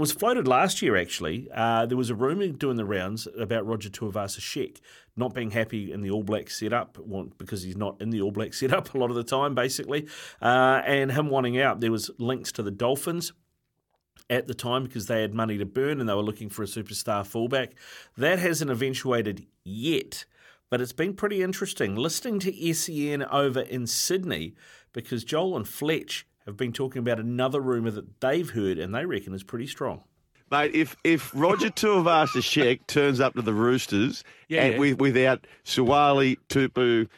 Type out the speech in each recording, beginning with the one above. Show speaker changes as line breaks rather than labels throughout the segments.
was floated last year, actually. Uh, there was a rumour doing the rounds about Roger Tuivasa-Sheck not being happy in the All Black setup because he's not in the All Black setup a lot of the time, basically, uh, and him wanting out. There was links to the Dolphins at the time because they had money to burn and they were looking for a superstar fullback. That hasn't eventuated yet, but it's been pretty interesting listening to SEN over in Sydney because Joel and Fletch have been talking about another rumour that they've heard and they reckon is pretty strong.
Mate, if if Roger Tuivasa-Sheck turns up to the Roosters
Yeah,
and
yeah.
With, without Suaalii, Tupou,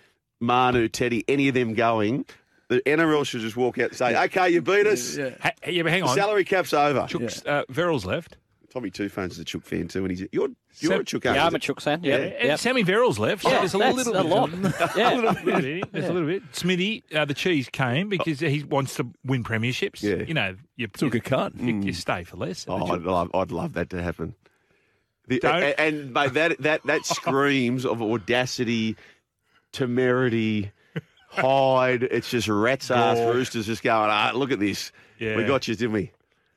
Manu, Teddy, any of them going, the NRL should just walk out and say, "Okay, you beat us.
Ha- yeah, but hang
The
on.
salary cap's over."
Chook's, uh, Verrills left.
Tommy Two Phones is a Chook fan too, and he's you're you're
Sam-
a Chook.
Yeah,
aren't
I'm
you?
a Chook fan.
Yeah,
Yeah,
and
yeah.
Sammy Verrills left. So
Yeah,
there's a
that's
little
a
bit.
lot.
a
Yeah.
little bit. There's a little bit. Smithy, uh, the cheese came because he wants to win premierships.
Yeah.
You know, you
Took a cut.
You, you stay for less.
Oh, I'd love, I'd love that to happen. The,
Don't-
and, and mate, that that that screams of audacity, temerity, hide. It's just rats ass roosters just going. Ah, look at this.
Yeah.
We got you, didn't we?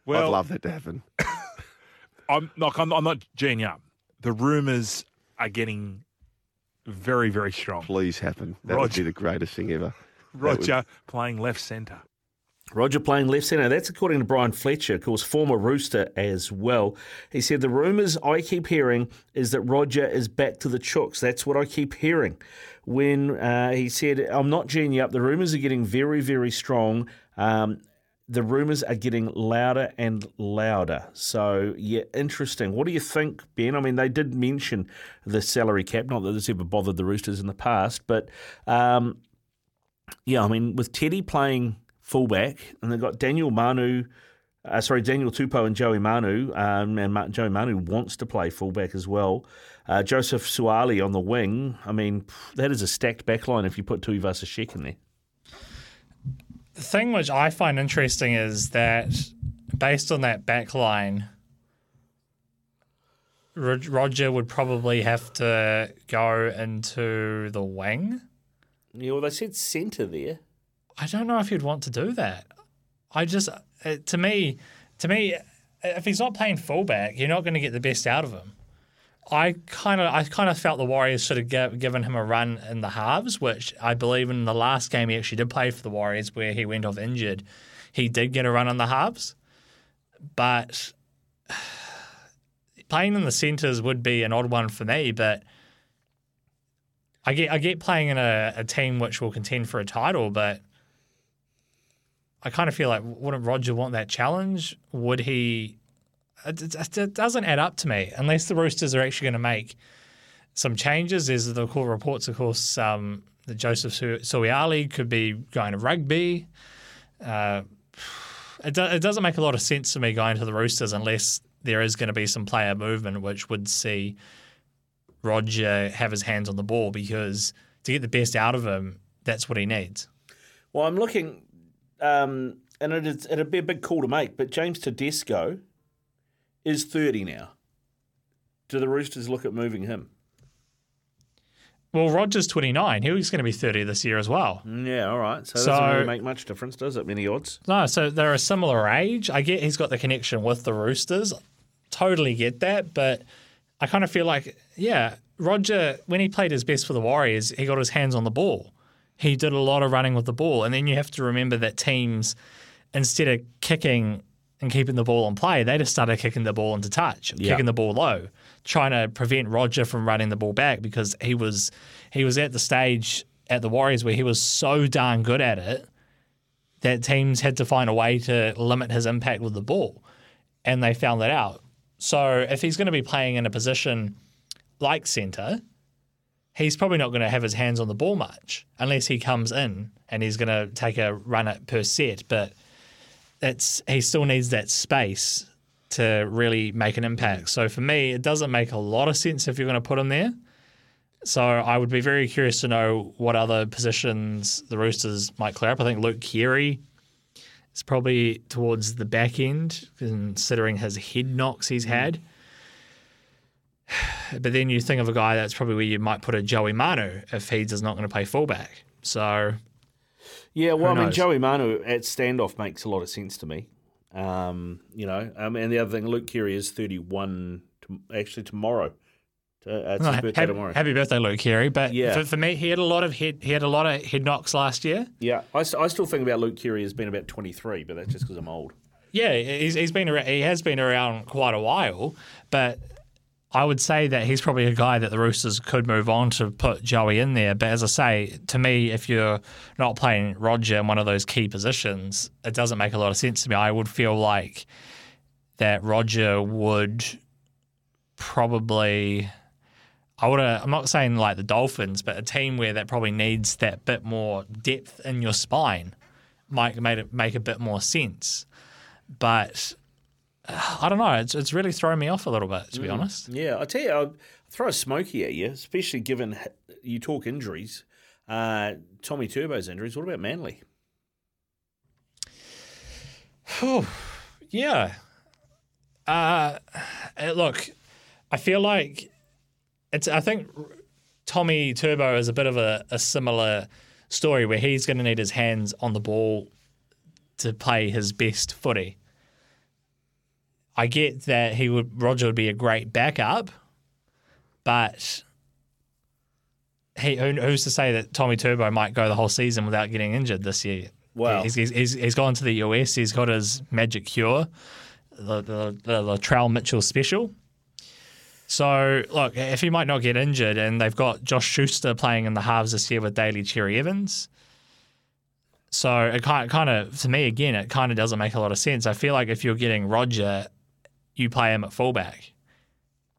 Well, I'd
love that to happen.
I'm like I'm, I'm not geeing up. The rumours are getting very, very strong.
Please happen. That would be the greatest thing ever.
Roger playing left centre.
Roger playing left centre. That's according to Brian Fletcher, of course, former Rooster as well. He said, The rumours I keep hearing is that Roger is back to the Chooks. That's what I keep hearing. When uh, he said, I'm not geeing up, the rumours are getting very, very strong. Um, the rumours are getting louder and louder. So, yeah, interesting. What do you think, Ben? I mean, they did mention the salary cap, not that this ever bothered the Roosters in the past, but um, yeah, I mean, with Teddy playing fullback, and they've got Daniel Manu, uh, sorry, Daniel Tupou and Joey Manu, um, and Ma- Joey Manu wants to play fullback as well. Uh, Joseph Suaalii on the wing. I mean, that is a stacked backline if you put Tuivasa-Sheck in there.
The thing which I find interesting is that based on that back line, Roger would probably have to go into the wing.
Yeah, well, they said centre there.
I don't know if you'd want to do that. I just, uh, to me, to me, if he's not playing fullback, you're not going to get the best out of him. I kind of, I kind of felt the Warriors should have gi- given him a run in the halves, which I believe in the last game he actually did play for the Warriors, where he went off injured. He did get a run on the halves, but playing in the centres would be an odd one for me. But I get, I get playing in a, a team which will contend for a title, but I kind of feel like wouldn't Roger want that challenge? Would he? It, it, doesn't add up to me unless the Roosters are actually going to make some changes. There's the reports, of course, um, that Joseph Su- Suaalii could be going to rugby. Uh, it, do, it doesn't make a lot of sense to me going to the Roosters unless there is going to be some player movement, which would see Roger have his hands on the ball because to get the best out of him, that's what he needs.
Well, I'm looking, um, and it is, it'd be a big call to make, but James Tedesco is 30 now. Do the Roosters look at moving him?
Well, Roger's 29. He's going to be 30 this year as well.
Yeah, all right. So, it
So-
doesn't really make much difference, does it? Many odds.
No, so they're a similar age. I get he's got the connection with the Roosters. Totally get that. But I kind of feel like, yeah, Roger, when he played his best for the Warriors, he got his hands on the ball. He did a lot of running with the ball. And then you have to remember that teams, instead of kicking and keeping the ball in play, they just started kicking the ball into touch,
Yeah.
kicking the ball low, trying to prevent Roger from running the ball back because he was he was at the stage at the Warriors where he was so darn good at it that teams had to find a way to limit his impact with the ball. And they found that out. So if he's going to be playing in a position like centre, he's probably not going to have his hands on the ball much unless he comes in and he's going to take a run at per set. But it's he still needs that space to really make an impact. Mm. So for me, it doesn't make a lot of sense if you're going to put him there. So I would be very curious to know what other positions the Roosters might clear up. I think Luke Keary is probably towards the back end, considering his head knocks he's mm. had. But then you think of a guy that's probably where you might put a Joey Manu if he's just not going to play fullback. So
Yeah, well, I mean. Joey Manu at standoff makes a lot of sense to me. Um, you know, um, and the other thing, Luke Keary is 31, to, actually tomorrow. Uh, it's his
No,
birthday
happy,
tomorrow.
happy birthday, Luke Keary. But
Yeah.
for, for me, he had a lot of head. He had a lot of head knocks last year.
Yeah, I, st- I still think about Luke Keary as being about 23, but that's just because I'm old.
Yeah, he's, he's been around, he has been around quite a while, but I would say that he's probably a guy that the Roosters could move on to put Joey in there. But as I say, to me, if you're not playing Roger in one of those key positions, it doesn't make a lot of sense to me. I would feel like that Roger would probably. I would. I'm not saying like the Dolphins, but a team where that probably needs that bit more depth in your spine might make it make a bit more sense. But I don't know. It's it's really thrown me off a little bit, to be honest.
Yeah, I tell you, I'll throw a smoky at you, especially given you talk injuries. Uh, Tommy Turbo's injuries. What about Manly?
Whew. Yeah. Uh, uh, look, I feel like it's. I think Tommy Turbo is a bit of a, a similar story where he's going to need his hands on the ball to play his best footy. I get that he would Roger would be a great backup, but he who, who's to say that Tommy Turbo might go the whole season without getting injured this year? He's, he's, he's, he's gone to the US. He's got his magic cure, the the, the Latrell Mitchell special. So look, if he might not get injured, and they've got Josh Schuster playing in the halves this year with Daly Cherry Evans. So it kind kind of to me again, it kind of doesn't make a lot of sense. I feel like if you're getting Roger, you play him at fullback.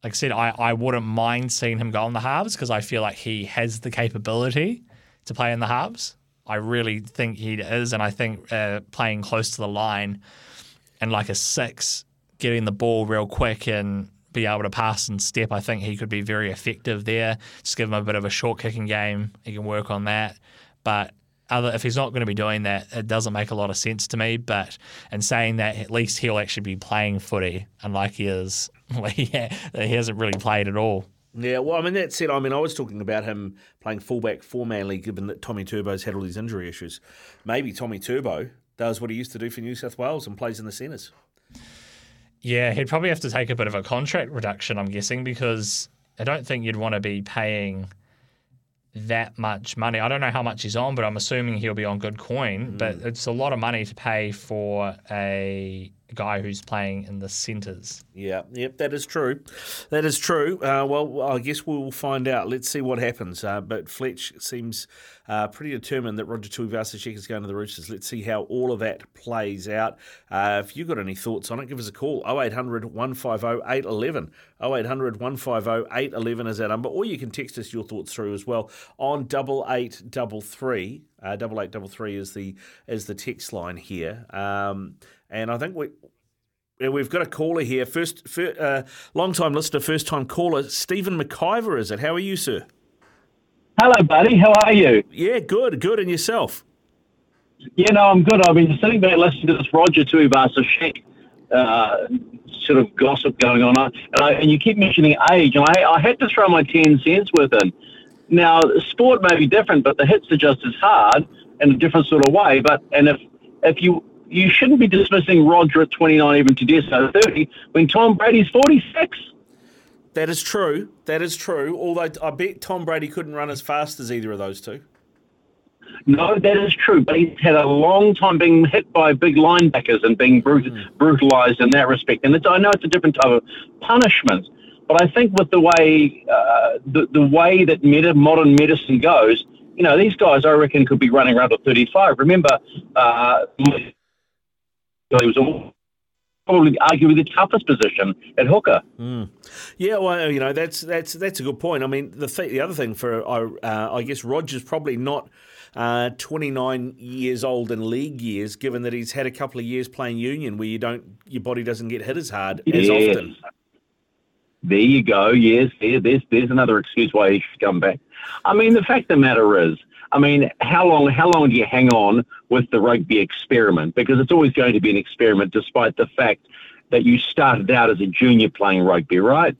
Like I said, I, I wouldn't mind seeing him go on the halves because I feel like he has the capability to play in the halves. I really think he is, and I think uh, playing close to the line and like a six, getting the ball real quick and be able to pass and step, I think he could be very effective there. Just give him a bit of a short kicking game. He can work on that. But other, if he's not going to be doing that, it doesn't make a lot of sense to me. But in saying that, at least he'll actually be playing footy, unlike he is, Yeah, he hasn't really played at all.
Yeah, well, I mean, that said, I mean, I was talking about him playing fullback for Manly, given that Tommy Turbo's had all these injury issues. Maybe Tommy Turbo does what he used to do for New South Wales and plays in the centres.
Yeah, he'd probably have to take a bit of a contract reduction, I'm guessing, because I don't think you'd want to be paying that much money. I don't know how much he's on, but I'm assuming he'll be on good coin. But mm. it's a lot of money to pay for a guy who's playing in the centres.
Yeah, yep, that is true. That is true. Uh, well, I guess we'll find out. Let's see what happens. Uh, but Fletch seems uh, pretty determined that Roger Tuivasa-Sheck is going to the Roosters. Let's see how all of that plays out. Uh, if you've got any thoughts on it, give us a call. 0800 150 811. 0800 150 811 is that number. Or you can text us your thoughts through as well on 8833. Uh, 8833 is the, is the text line here. Um, and I think we. We've got a caller here. First, first uh, long time listener, first time caller, Stephen McIver, is it? How are you, sir?
Hello, buddy. How are you?
Yeah, good, good. And yourself?
Yeah, no, I'm good. I've been sitting back listening to this Roger Tuivasa Sheck uh, sort of gossip going on, and, I, and you keep mentioning age, and I, I had to throw my ten cents worth it. Now, sport may be different, but the hits are just as hard in a different sort of way. But and if if you you shouldn't be dismissing Roger at 29, even to Tedesco 30, when Tom Brady's 46.
That is true. That is true. Although I bet Tom Brady couldn't run as fast as either of those two.
No, that is true, but he's had a long time being hit by big linebackers and being brut- mm. brutalized in that respect. And it's, I know it's a different type of punishment, but I think with the way uh, the the way that med- modern medicine goes, you know, these guys I reckon could be running around at 35. Remember, uh, he was probably arguably the toughest position at hooker.
Yeah, well, you know that's that's that's a good point. I mean, the th- the other thing for uh, I guess Rogers probably not uh, 29 years old in league years, given that he's had a couple of years playing union where you don't your body doesn't get hit as hard as often.
There you go. Yes, there, there's there's another excuse why he should come back. I mean, the fact of the matter is, I mean, how long how long do you hang on with the rugby experiment? Because it's always going to be an experiment, despite the fact that you started out as a junior playing rugby, right?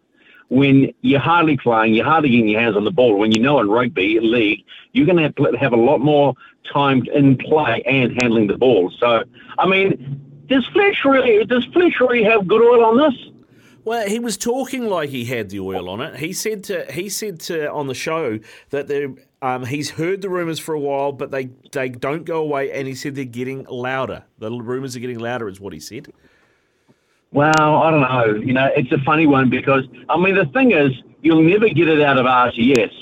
When you're hardly playing, you're hardly getting your hands on the ball. When you know in rugby league, you're going to have, have a lot more time in play and handling the ball. So, I mean, does Fletch really does Fletch really have good oil on this?
Well, he was talking like he had the oil on it. He said to he said to on the show that there um, he's heard the rumors for a while, but they they don't go away. And he said they're getting louder. The rumors are getting louder, is what he said.
Well, I don't know. You know, it's a funny one because I mean the thing is, you'll never get it out of RTS.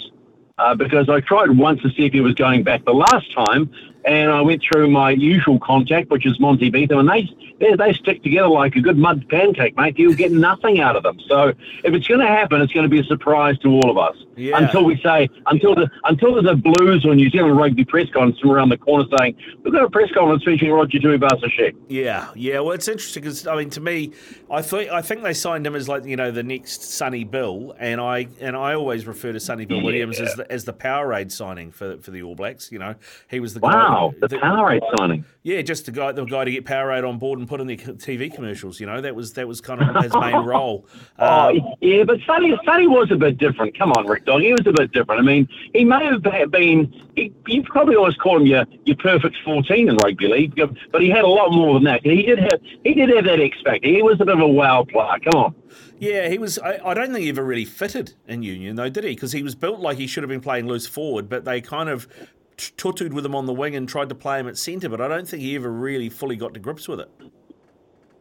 Uh, because I tried once to see if he was going back the last time, and I went through my usual contact, which is Monty Betham, and they, they they stick together like a good mud pancake, mate. You'll get nothing out of them. So if it's going to happen, it's going to be a surprise to all of us.
Yeah.
Until we say, until the until there's a Blues or New Zealand rugby press conference from around the corner saying we've got a press conference featuring Roger Tuivasa-Sheck.
Yeah, yeah. Well, it's interesting because I mean, to me, I think I think they signed him as like you know the next Sonny Bill, and I and I always refer to Sonny Bill Williams as the, as the Powerade signing for for the All Blacks. You know, he was the guy.
Wow, the,
the-
Powerade signing.
Yeah, just the guy, the guy to get Powerade on board and put in the TV commercials. You know, that was that was kind of his main role.
Oh,
Um,
yeah, but Sonny, Sonny was a bit different. Come on, Rick Dog. He was a bit different. I mean, he may have been, he, you probably always call him your, your perfect 14 in rugby league, but he had a lot more than that. He did have he did have that X factor. He was a bit of a wow player. Come on.
Yeah, he was. I, I don't think he ever really fitted in Union, though, did he? Because he was built like he should have been playing loose forward, but they kind of tutued with him on the wing and tried to play him at centre. But I don't think he ever really fully got to grips with it.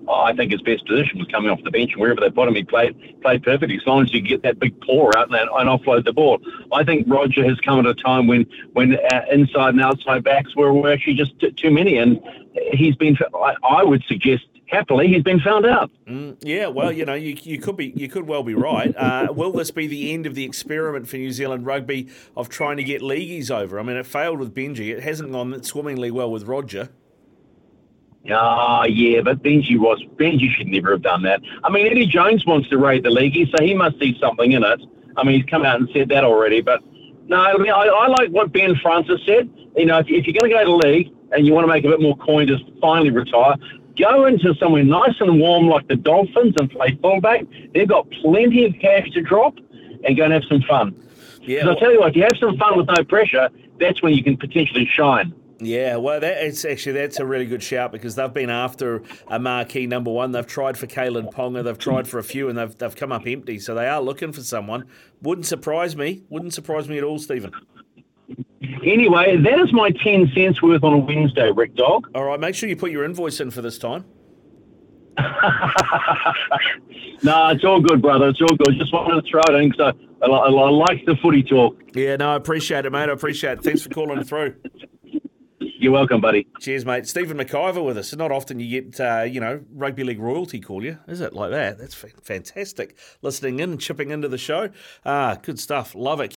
Oh, I think his best position was coming off the bench, and wherever they put him, he played played perfectly. As long as you get that big paw out and, and offload the ball, I think Roger has come at a time when when uh, inside and outside backs were, were actually just t- too many, and he's been. I, I would suggest happily he's been found out.
Mm, yeah, well, you know, you, you could be you could well be right. Uh, will this be the end of the experiment for New Zealand rugby of trying to get leagueies over? I mean, it failed with Benji. It hasn't gone swimmingly well with Roger.
Ah, yeah, but Benji was Benji should never have done that. I mean, Eddie Jones wants to raid the league, so he must see something in it. I mean, he's come out and said that already. But no, I, mean, I, I like what Ben Francis said. You know, if, if you're going to go to league and you want to make a bit more coin to finally retire, go into somewhere nice and warm like the Dolphins and play fullback. They've got plenty of cash to drop and go and have some fun.
Yeah,
'Cause I tell you what, if you have some fun with no pressure, that's when you can potentially shine.
Yeah, well, that, it's actually that's a really good shout because they've been after a marquee number one. They've tried for Kalyn Ponga, they've tried for a few, and they've they've come up empty. So they are looking for someone. Wouldn't surprise me. Wouldn't surprise me at all, Stephen.
Anyway, that is my 10 cents worth on a Wednesday, Rick Dog.
All right, make sure you put your invoice in for this time.
No, it's all good, brother. It's all good. Just wanted to throw it in because I, I, I like the footy talk.
Yeah, no, I appreciate it, mate. I appreciate it. Thanks for calling through.
You're welcome, buddy.
Cheers, mate. Stephen McIver with us. Not often you get, uh, you know, rugby league royalty call you, is it? Like that. That's fa- fantastic. Listening in and chipping into the show. Ah, good stuff. Love it.